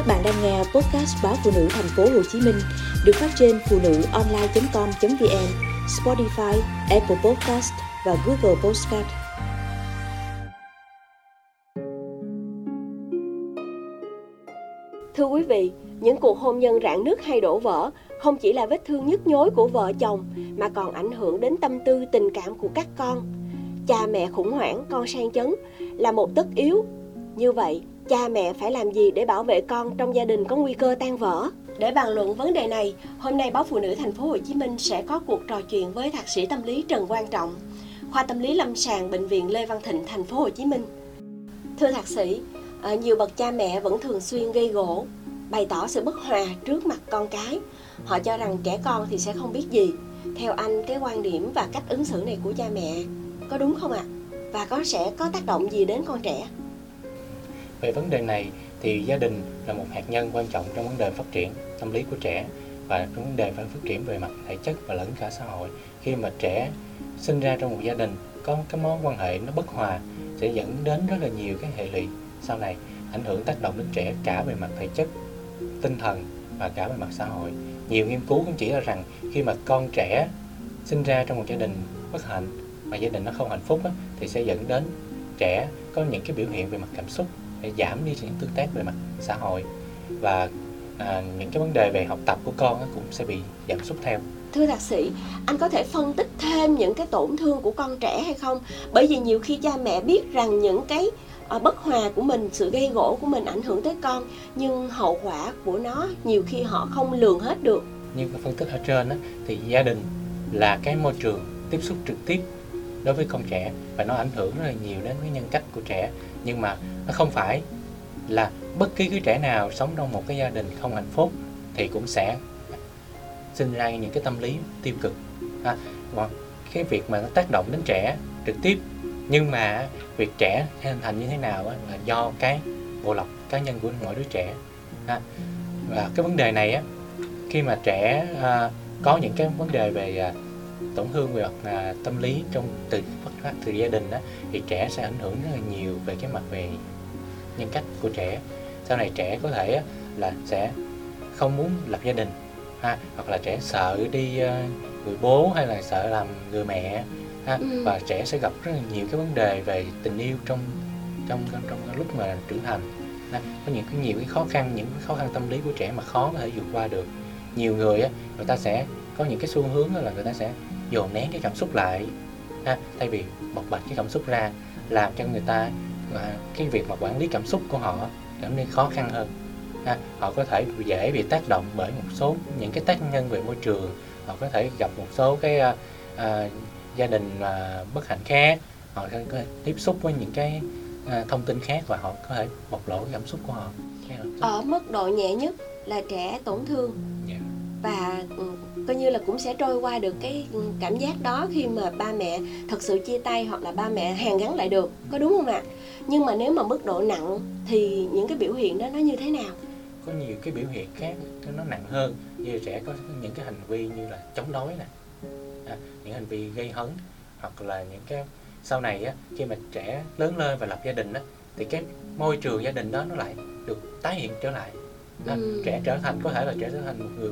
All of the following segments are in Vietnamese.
Các bạn đang nghe podcast báo phụ nữ thành phố Hồ Chí Minh được phát trên phụ nữ online.com.vn, Spotify, Apple Podcast và Google Podcast. Thưa quý vị, những cuộc hôn nhân rạn nứt hay đổ vỡ không chỉ là vết thương nhức nhối của vợ chồng mà còn ảnh hưởng đến tâm tư tình cảm của các con. Cha mẹ khủng hoảng, con sang chấn là một tất yếu. Như vậy, cha mẹ phải làm gì để bảo vệ con trong gia đình có nguy cơ tan vỡ? Để bàn luận vấn đề này, hôm nay báo Phụ nữ Thành phố Hồ Chí Minh sẽ có cuộc trò chuyện với thạc sĩ tâm lý Trần Quang Trọng, khoa tâm lý lâm sàng bệnh viện Lê Văn Thịnh Thành phố Hồ Chí Minh. Thưa thạc sĩ, ờ, nhiều bậc cha mẹ vẫn thường xuyên gây gỗ, bày tỏ sự bất hòa trước mặt con cái. Họ cho rằng trẻ con thì sẽ không biết gì. Theo anh, cái quan điểm và cách ứng xử này của cha mẹ có đúng không ạ? À? Và có sẽ có tác động gì đến con trẻ? Về vấn đề này thì gia đình là một hạt nhân quan trọng trong vấn đề phát triển tâm lý của trẻ và trong vấn đề phải phát triển về mặt thể chất và lẫn cả xã hội. Khi mà trẻ sinh ra trong một gia đình có cái mối quan hệ nó bất hòa sẽ dẫn đến rất là nhiều cái hệ lụy sau này ảnh hưởng tác động đến trẻ cả về mặt thể chất, tinh thần và cả về mặt xã hội. Nhiều nghiên cứu cũng chỉ ra rằng khi mà con trẻ sinh ra trong một gia đình bất hạnh mà gia đình nó không hạnh phúc á, thì sẽ dẫn đến trẻ có những cái biểu hiện về mặt cảm xúc để giảm đi những tương tác về mặt xã hội. Và à, những cái vấn đề về học tập của con cũng sẽ bị giảm sút theo. Thưa thạc sĩ anh có thể phân tích thêm những cái tổn thương của con trẻ hay không? Bởi vì nhiều khi cha mẹ biết rằng những cái à, bất hòa của mình sự gây gỗ của mình ảnh hưởng tới con nhưng hậu quả của nó nhiều khi họ không lường hết được. Như phân tích ở trên đó, thì gia đình là cái môi trường tiếp xúc trực tiếp đối với con trẻ và nó ảnh hưởng rất là nhiều đến cái nhân cách của trẻ. Nhưng mà nó không phải là bất kỳ cái trẻ nào sống trong một cái gia đình không hạnh phúc thì cũng sẽ sinh ra những cái tâm lý tiêu cực. À, còn cái việc mà nó tác động đến trẻ trực tiếp nhưng mà việc trẻ hình thành như thế nào là do cái bộ lọc cá nhân của mỗi đứa trẻ. À, và cái vấn đề này á khi mà trẻ à, có những cái vấn đề về à, tổn thương về mặt à, tâm lý trong từ phát phát từ gia đình đó thì trẻ sẽ ảnh hưởng rất là nhiều về cái mặt về nhân cách của trẻ sau này trẻ có thể là sẽ không muốn lập gia đình ha hoặc là trẻ sợ đi uh, người bố hay là sợ làm người mẹ ha ừ. và trẻ sẽ gặp rất là nhiều cái vấn đề về tình yêu trong trong trong, trong lúc mà trưởng thành ha. có những cái nhiều cái khó khăn những cái khó khăn tâm lý của trẻ mà khó có thể vượt qua được nhiều người á người ta sẽ có những cái xu hướng là người ta sẽ dồn nén cái cảm xúc lại ha, thay vì bộc bạch cái cảm xúc ra làm cho người ta à, cái việc mà quản lý cảm xúc của họ trở nên khó khăn hơn ha, họ có thể dễ bị tác động bởi một số những cái tác nhân về môi trường họ có thể gặp một số cái à, à, gia đình mà bất hạnh khác họ có tiếp xúc với những cái à, thông tin khác và họ có thể bộc lộ cái cảm xúc của họ ở mức độ nhẹ nhất là trẻ tổn thương. Yeah. Và ừ, coi như là cũng sẽ trôi qua được cái cảm giác đó khi mà ba mẹ thật sự chia tay hoặc là ba mẹ hàn gắn lại được có đúng không ạ? Nhưng mà nếu mà mức độ nặng thì những cái biểu hiện đó nó như thế nào? Có nhiều cái biểu hiện khác nó nặng hơn như trẻ có những cái hành vi như là chống đối nè à, những hành vi gây hấn hoặc là những cái sau này á khi mà trẻ lớn lên và lập gia đình á thì cái môi trường gia đình đó nó lại được tái hiện trở lại. À, ừ. trẻ trở thành có thể là trẻ trở thành một người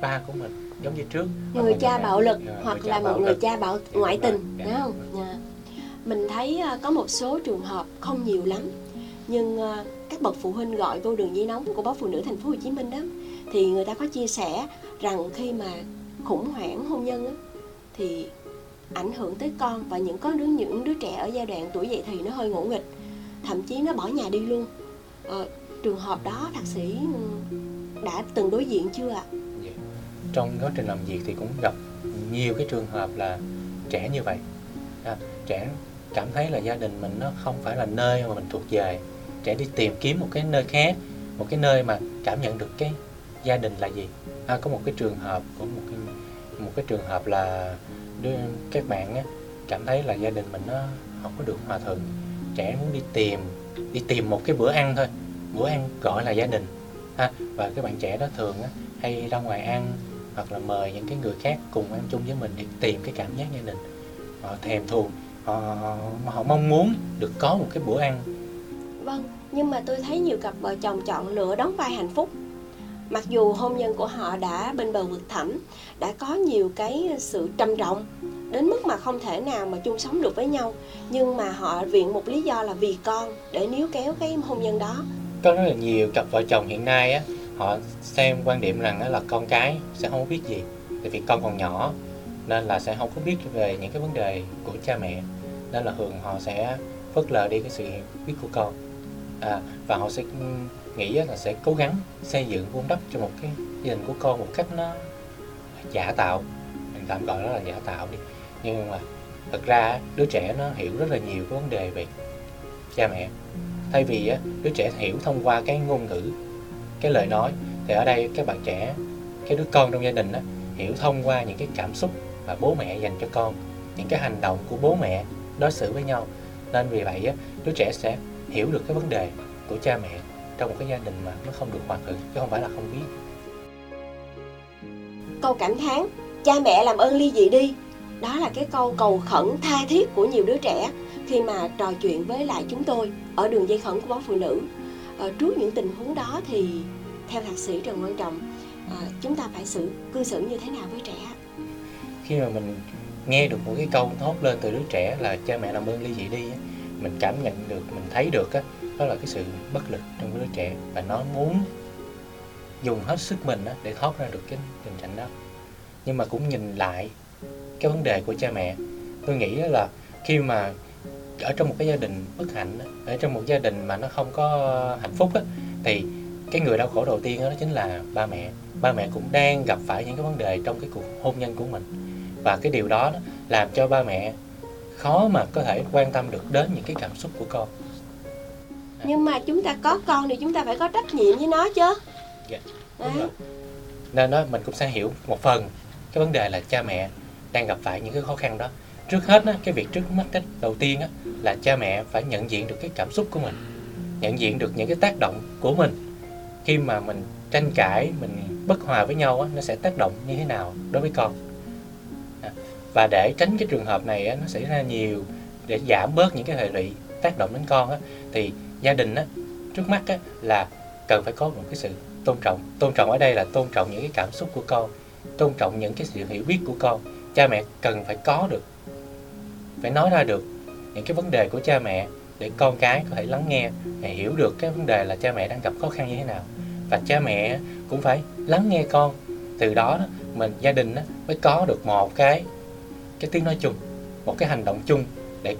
ba của mình giống như trước người cha bạo lực uh, hoặc là một người cha bạo ngoại tình đúng không yeah. mình thấy uh, có một số trường hợp không nhiều lắm nhưng uh, các bậc phụ huynh gọi vô đường dây nóng của báo phụ nữ thành phố Hồ Chí Minh đó thì người ta có chia sẻ rằng khi mà khủng hoảng hôn nhân đó, thì ảnh hưởng tới con và những có đứa những đứa trẻ ở giai đoạn tuổi dậy thì nó hơi ngỗ nghịch thậm chí nó bỏ nhà đi luôn à, trường hợp đó thạc sĩ đã từng đối diện chưa ạ? À? Trong quá trình làm việc thì cũng gặp nhiều cái trường hợp là trẻ như vậy. À, trẻ cảm thấy là gia đình mình nó không phải là nơi mà mình thuộc về. Trẻ đi tìm kiếm một cái nơi khác một cái nơi mà cảm nhận được cái gia đình là gì. À, có một cái trường hợp của một cái một cái trường hợp là đứa, các bạn á, cảm thấy là gia đình mình nó không có được hòa thuận. Trẻ muốn đi tìm đi tìm một cái bữa ăn thôi. Bữa ăn gọi là gia đình. Ha và các bạn trẻ đó thường á, hay ra ngoài ăn hoặc là mời những cái người khác cùng ăn chung với mình để tìm cái cảm giác gia đình. Họ thèm thuồng họ họ mong muốn được có một cái bữa ăn. Vâng nhưng mà tôi thấy nhiều cặp vợ chồng chọn lựa đóng vai hạnh phúc. Mặc dù hôn nhân của họ đã bên bờ vực thẳm đã có nhiều cái sự trầm trọng đến mức mà không thể nào mà chung sống được với nhau nhưng mà họ viện một lý do là vì con để níu kéo cái hôn nhân đó. Có rất là nhiều cặp vợ chồng hiện nay á họ xem quan điểm rằng là con cái sẽ không biết gì tại vì con còn nhỏ nên là sẽ không có biết về những cái vấn đề của cha mẹ nên là thường họ sẽ phớt lờ đi cái sự hiểu biết của con. À, và họ sẽ nghĩ là sẽ cố gắng xây dựng vun đắp cho một cái gia đình của con một cách nó giả tạo mình tạm gọi nó là giả tạo đi. Nhưng mà thật ra đứa trẻ nó hiểu rất là nhiều cái vấn đề về cha mẹ. Thay vì đứa trẻ hiểu thông qua cái ngôn ngữ cái lời nói. Thì ở đây các bạn trẻ cái đứa con trong gia đình đó, hiểu thông qua những cái cảm xúc mà bố mẹ dành cho con những cái hành động của bố mẹ đối xử với nhau. Nên vì vậy á, đứa trẻ sẽ hiểu được cái vấn đề của cha mẹ trong một cái gia đình mà nó không được hòa thuận chứ không phải là không biết. Câu cảm thán cha mẹ làm ơn ly dị đi. Đó là cái câu cầu khẩn tha thiết của nhiều đứa trẻ khi mà trò chuyện với lại chúng tôi ở đường dây khẩn của báo phụ nữ à, trước những tình huống đó thì theo thạc sĩ trần quang trọng à, chúng ta phải xử cư xử như thế nào với trẻ khi mà mình nghe được một cái câu thốt lên từ đứa trẻ là cha mẹ làm ơn ly dị đi mình cảm nhận được mình thấy được á đó là cái sự bất lực trong đứa trẻ và nó muốn dùng hết sức mình á, để thoát ra được cái tình trạng đó. Nhưng mà cũng nhìn lại cái vấn đề của cha mẹ tôi nghĩ là khi mà ở trong một cái gia đình bất hạnh ở trong một gia đình mà nó không có hạnh phúc á, thì cái người đau khổ đầu tiên đó chính là ba mẹ. Ba mẹ cũng đang gặp phải những cái vấn đề trong cái cuộc hôn nhân của mình. Và cái điều đó, đó làm cho ba mẹ khó mà có thể quan tâm được đến những cái cảm xúc của con. Nhưng mà chúng ta có con thì chúng ta phải có trách nhiệm với nó chứ. Dạ, đúng rồi. nên đó mình cũng sẽ hiểu một phần cái vấn đề là cha mẹ đang gặp phải những cái khó khăn đó. Trước hết á, cái việc trước mắt cái đầu tiên á, là cha mẹ phải nhận diện được cái cảm xúc của mình nhận diện được những cái tác động của mình. Khi mà mình tranh cãi mình bất hòa với nhau á, nó sẽ tác động như thế nào đối với con? À, và để tránh cái trường hợp này á, nó xảy ra nhiều để giảm bớt những cái hệ lụy tác động đến con á, thì gia đình á, trước mắt á, là cần phải có một cái sự tôn trọng. Tôn trọng ở đây là tôn trọng những cái cảm xúc của con tôn trọng những cái sự hiểu biết của con. Cha mẹ cần phải có được phải nói ra được những cái vấn đề của cha mẹ để con cái có thể lắng nghe hiểu được cái vấn đề là cha mẹ đang gặp khó khăn như thế nào. Và cha mẹ cũng phải lắng nghe con. Từ đó, mình gia đình mới có được một cái cái tiếng nói chung một cái hành động chung để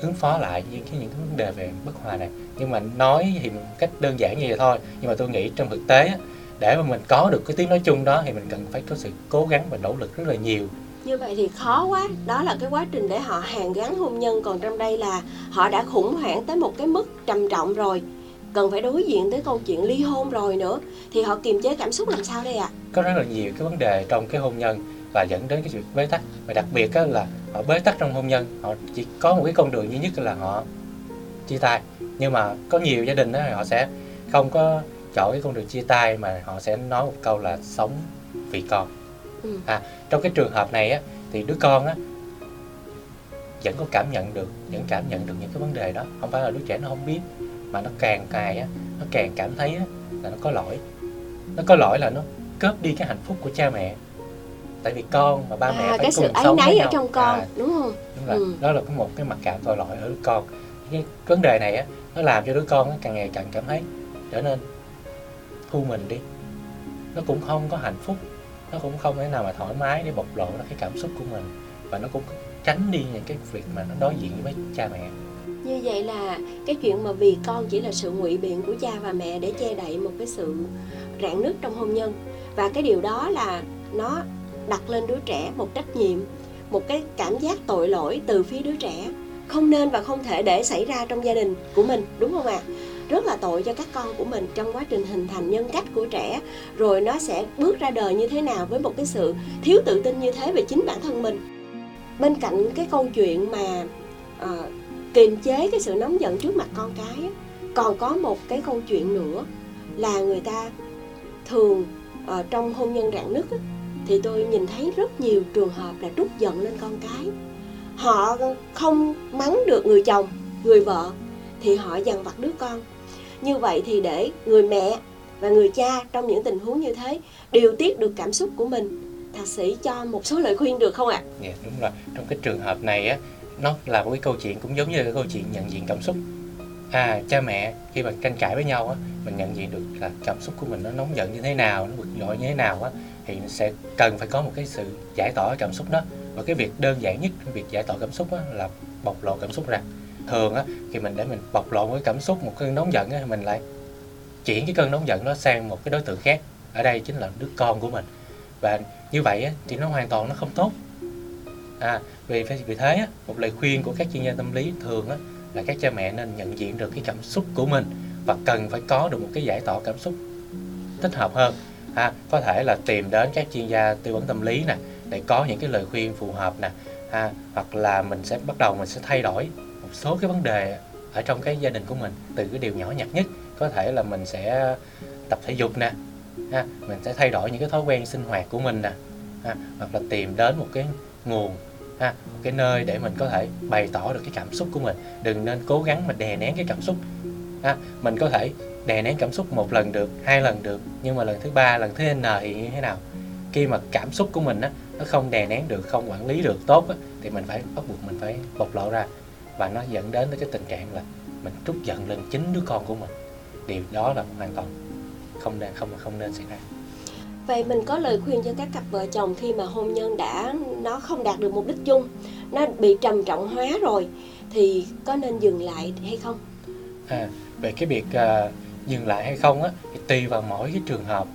ứng phó lại những cái những cái vấn đề về bất hòa này. Nhưng mà nói thì cách đơn giản như vậy thôi nhưng mà tôi nghĩ trong thực tế để mà mình có được cái tiếng nói chung đó thì mình cần phải có sự cố gắng và nỗ lực rất là nhiều như vậy thì khó quá. Đó là cái quá trình để họ hàn gắn hôn nhân. Còn trong đây là họ đã khủng hoảng tới một cái mức trầm trọng rồi. Cần phải đối diện tới câu chuyện ly hôn rồi nữa. Thì họ kiềm chế cảm xúc làm sao đây ạ? À? có rất là nhiều cái vấn đề trong cái hôn nhân và dẫn đến cái việc bế tắc. Và đặc biệt á, là họ bế tắc trong hôn nhân. Họ chỉ có một cái con đường duy nhất là họ chia tay. Nhưng mà có nhiều gia đình đó họ sẽ không có chọn cái con đường chia tay mà họ sẽ nói một câu là sống vì con ừ. à trong cái trường hợp này á thì đứa con á vẫn có cảm nhận được vẫn cảm nhận được những cái vấn đề đó. Không phải là đứa trẻ nó không biết mà nó càng cài á nó càng cảm thấy á, là nó có lỗi. Nó có lỗi là nó cướp đi cái hạnh phúc của cha mẹ. Tại vì con và ba mẹ à, phải cái cùng sự sống ấy với ở trong con à, đúng không? đúng rồi. Ừ. đó là một cái mặc cảm tội lỗi ở đứa con. Cái vấn đề này á nó làm cho đứa con càng ngày càng cảm thấy trở nên thu mình đi. Nó cũng không có hạnh phúc nó cũng không thể nào mà thoải mái để bộc lộ ra cái cảm xúc của mình. Và nó cũng tránh đi những cái việc mà nó đối diện với cha mẹ. Như vậy là cái chuyện mà vì con chỉ là sự ngụy biện của cha và mẹ để che đậy một cái sự rạn nứt trong hôn nhân. Và cái điều đó là nó đặt lên đứa trẻ một trách nhiệm, một cái cảm giác tội lỗi từ phía đứa trẻ. Không nên và không thể để xảy ra trong gia đình của mình, đúng không ạ? à? Rất là tội cho các con của mình trong quá trình hình thành nhân cách của trẻ. Rồi nó sẽ bước ra đời như thế nào với một cái sự thiếu tự tin như thế về chính bản thân mình. Bên cạnh cái câu chuyện mà uh, kiềm chế cái sự nóng giận trước mặt con cái còn có một cái câu chuyện nữa là người ta thường uh, trong hôn nhân rạn nứt thì tôi nhìn thấy rất nhiều trường hợp là trút giận lên con cái. Họ không mắng được người chồng người vợ thì họ dằn vặt đứa con như vậy thì để người mẹ và người cha trong những tình huống như thế điều tiết được cảm xúc của mình thạc sĩ cho một số lời khuyên được không ạ? Dạ đúng rồi. Trong cái trường hợp này á, nó là một cái câu chuyện cũng giống như là cái câu chuyện nhận diện cảm xúc. À, cha mẹ khi mà tranh cãi với nhau á, mình nhận diện được là cảm xúc của mình nó nóng giận như thế nào, nó bực dội như thế nào á, thì sẽ cần phải có một cái sự giải tỏa cảm xúc đó. Và cái việc đơn giản nhất việc giải tỏa cảm xúc á, là bộc lộ cảm xúc ra. Thường á, khi mình để mình bộc lộ một cái cảm xúc, một cơn nóng giận á, mình lại chuyển cái cơn nóng giận đó sang một cái đối tượng khác. Ở đây chính là đứa con của mình. Và như vậy á, thì nó hoàn toàn nó không tốt. À vì vì thế á, một lời khuyên của các chuyên gia tâm lý thường á, là các cha mẹ nên nhận diện được cái cảm xúc của mình và cần phải có được một cái giải tỏa cảm xúc thích hợp hơn. À, có thể là tìm đến các chuyên gia tư vấn tâm lý nè để có những cái lời khuyên phù hợp nè. À, hoặc là mình sẽ bắt đầu mình sẽ thay đổi một số cái vấn đề ở trong cái gia đình của mình. Từ cái điều nhỏ nhặt nhất có thể là mình sẽ tập thể dục nè ha, mình sẽ thay đổi những cái thói quen sinh hoạt của mình nè ha, hoặc là tìm đến một cái nguồn ha, một cái nơi để mình có thể bày tỏ được cái cảm xúc của mình. Đừng nên cố gắng mà đè nén cái cảm xúc ha, mình có thể đè nén cảm xúc một lần được hai lần được nhưng mà lần thứ ba lần thứ n thì như thế nào? Khi mà cảm xúc của mình á nó không đè nén được không quản lý được tốt á, thì mình phải bắt buộc mình phải bộc lộ ra và nó dẫn đến cái tình trạng là mình trút giận lên chính đứa con của mình. Điều đó là hoàn toàn không nên không không nên xảy ra. Vậy mình có lời khuyên cho các cặp vợ chồng khi mà hôn nhân đã nó không đạt được mục đích chung nó bị trầm trọng hóa rồi thì có nên dừng lại hay không? À, về cái việc uh, dừng lại hay không á thì tùy vào mỗi cái trường hợp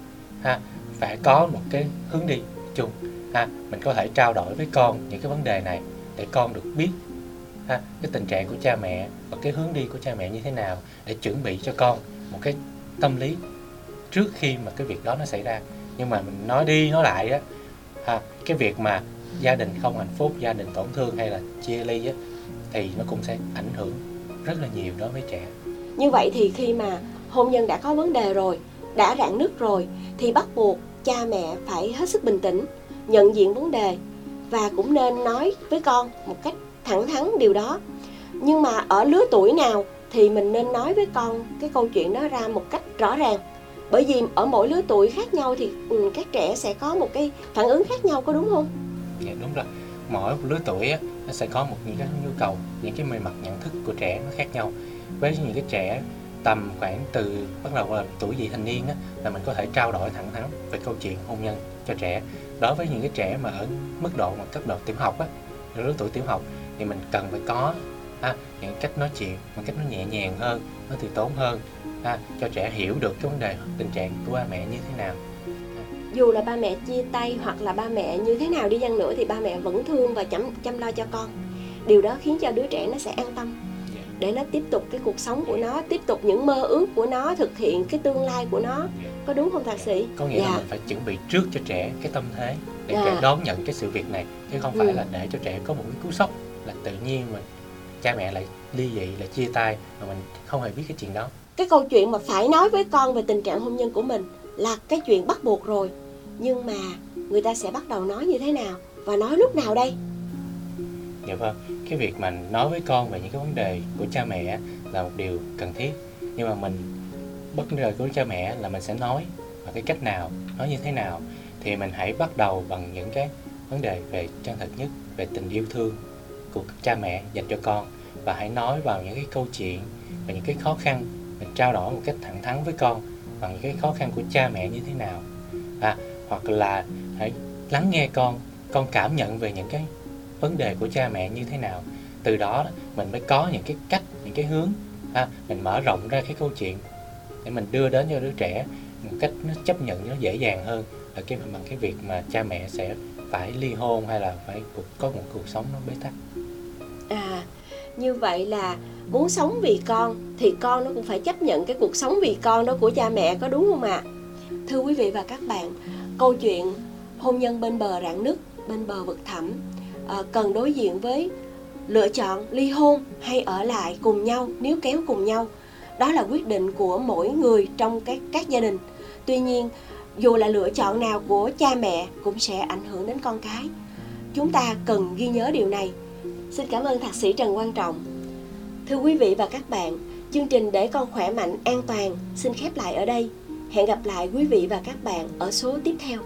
ha. Phải có một cái hướng đi chung ha. Mình có thể trao đổi với con những cái vấn đề này để con được biết ha cái tình trạng của cha mẹ và cái hướng đi của cha mẹ như thế nào để chuẩn bị cho con một cái tâm lý trước khi mà cái việc đó nó xảy ra. Nhưng mà mình nói đi nói lại á ha, cái việc mà gia đình không hạnh phúc gia đình tổn thương hay là chia ly á thì nó cũng sẽ ảnh hưởng rất là nhiều đối với trẻ. Như vậy thì khi mà hôn nhân đã có vấn đề rồi đã rạn nứt rồi thì bắt buộc cha mẹ phải hết sức bình tĩnh nhận diện vấn đề và cũng nên nói với con một cách thẳng thắn điều đó. Nhưng mà ở lứa tuổi nào thì mình nên nói với con cái câu chuyện đó ra một cách rõ ràng. Bởi vì ở mỗi lứa tuổi khác nhau thì ừ, các trẻ sẽ có một cái phản ứng khác nhau có đúng không? Dạ đúng rồi. Mỗi lứa tuổi á, nó sẽ có một những cái nhu cầu những cái mặt nhận thức của trẻ nó khác nhau. Với những cái trẻ tầm khoảng từ bắt đầu là tuổi vị thành niên á, là mình có thể trao đổi thẳng thắn về câu chuyện hôn nhân cho trẻ. Đối với những cái trẻ mà ở mức độ mà cấp độ tiểu học á lứa tuổi tiểu học thì mình cần phải có ha, những cách nói chuyện một cách nó nhẹ nhàng hơn nó từ tốn hơn ha, cho trẻ hiểu được cái vấn đề tình trạng của ba mẹ như thế nào dù là ba mẹ chia tay hoặc là ba mẹ như thế nào đi chăng nữa thì ba mẹ vẫn thương và chăm chăm lo cho con điều đó khiến cho đứa trẻ nó sẽ an tâm dạ. để nó tiếp tục cái cuộc sống của nó tiếp tục những mơ ước của nó thực hiện cái tương lai của nó. Có đúng không thạc sĩ có nghĩa dạ. là mình phải chuẩn bị trước cho trẻ cái tâm thế để dạ. trẻ đón nhận cái sự việc này chứ không phải ừ. là để cho trẻ có một cái cú sốc là tự nhiên mình cha mẹ lại ly dị là chia tay mà mình không hề biết cái chuyện đó cái câu chuyện mà phải nói với con về tình trạng hôn nhân của mình là cái chuyện bắt buộc rồi nhưng mà người ta sẽ bắt đầu nói như thế nào và nói lúc nào đây dạ vâng cái việc mà nói với con về những cái vấn đề của cha mẹ là một điều cần thiết nhưng mà mình bất ngờ của cha mẹ là mình sẽ nói và cái cách nào nói như thế nào thì mình hãy bắt đầu bằng những cái vấn đề về chân thật nhất về tình yêu thương của cha mẹ dành cho con. Và hãy nói vào những cái câu chuyện và những cái khó khăn mình trao đổi một cách thẳng thắn với con bằng những cái khó khăn của cha mẹ như thế nào. À, hoặc là hãy lắng nghe con con cảm nhận về những cái vấn đề của cha mẹ như thế nào. Từ đó mình mới có những cái cách những cái hướng. Ha, mình mở rộng ra cái câu chuyện để mình đưa đến cho đứa trẻ một cách nó chấp nhận nó dễ dàng hơn là cái bằng cái việc mà cha mẹ sẽ phải ly hôn hay là phải có một cuộc sống nó bế tắc à như vậy là muốn sống vì con thì con nó cũng phải chấp nhận cái cuộc sống vì con đó của cha mẹ có đúng không ạ à? thưa quý vị và các bạn câu chuyện hôn nhân bên bờ rạn nứt bên bờ vực thẳm à, cần đối diện với lựa chọn ly hôn hay ở lại cùng nhau nếu kéo cùng nhau đó là quyết định của mỗi người trong các các gia đình tuy nhiên dù là lựa chọn nào của cha mẹ cũng sẽ ảnh hưởng đến con cái chúng ta cần ghi nhớ điều này xin cảm ơn thạc sĩ trần quang trọng thưa quý vị và các bạn Chương trình Để con khỏe mạnh, an toàn xin khép lại ở đây. Hẹn gặp lại quý vị và các bạn ở số tiếp theo.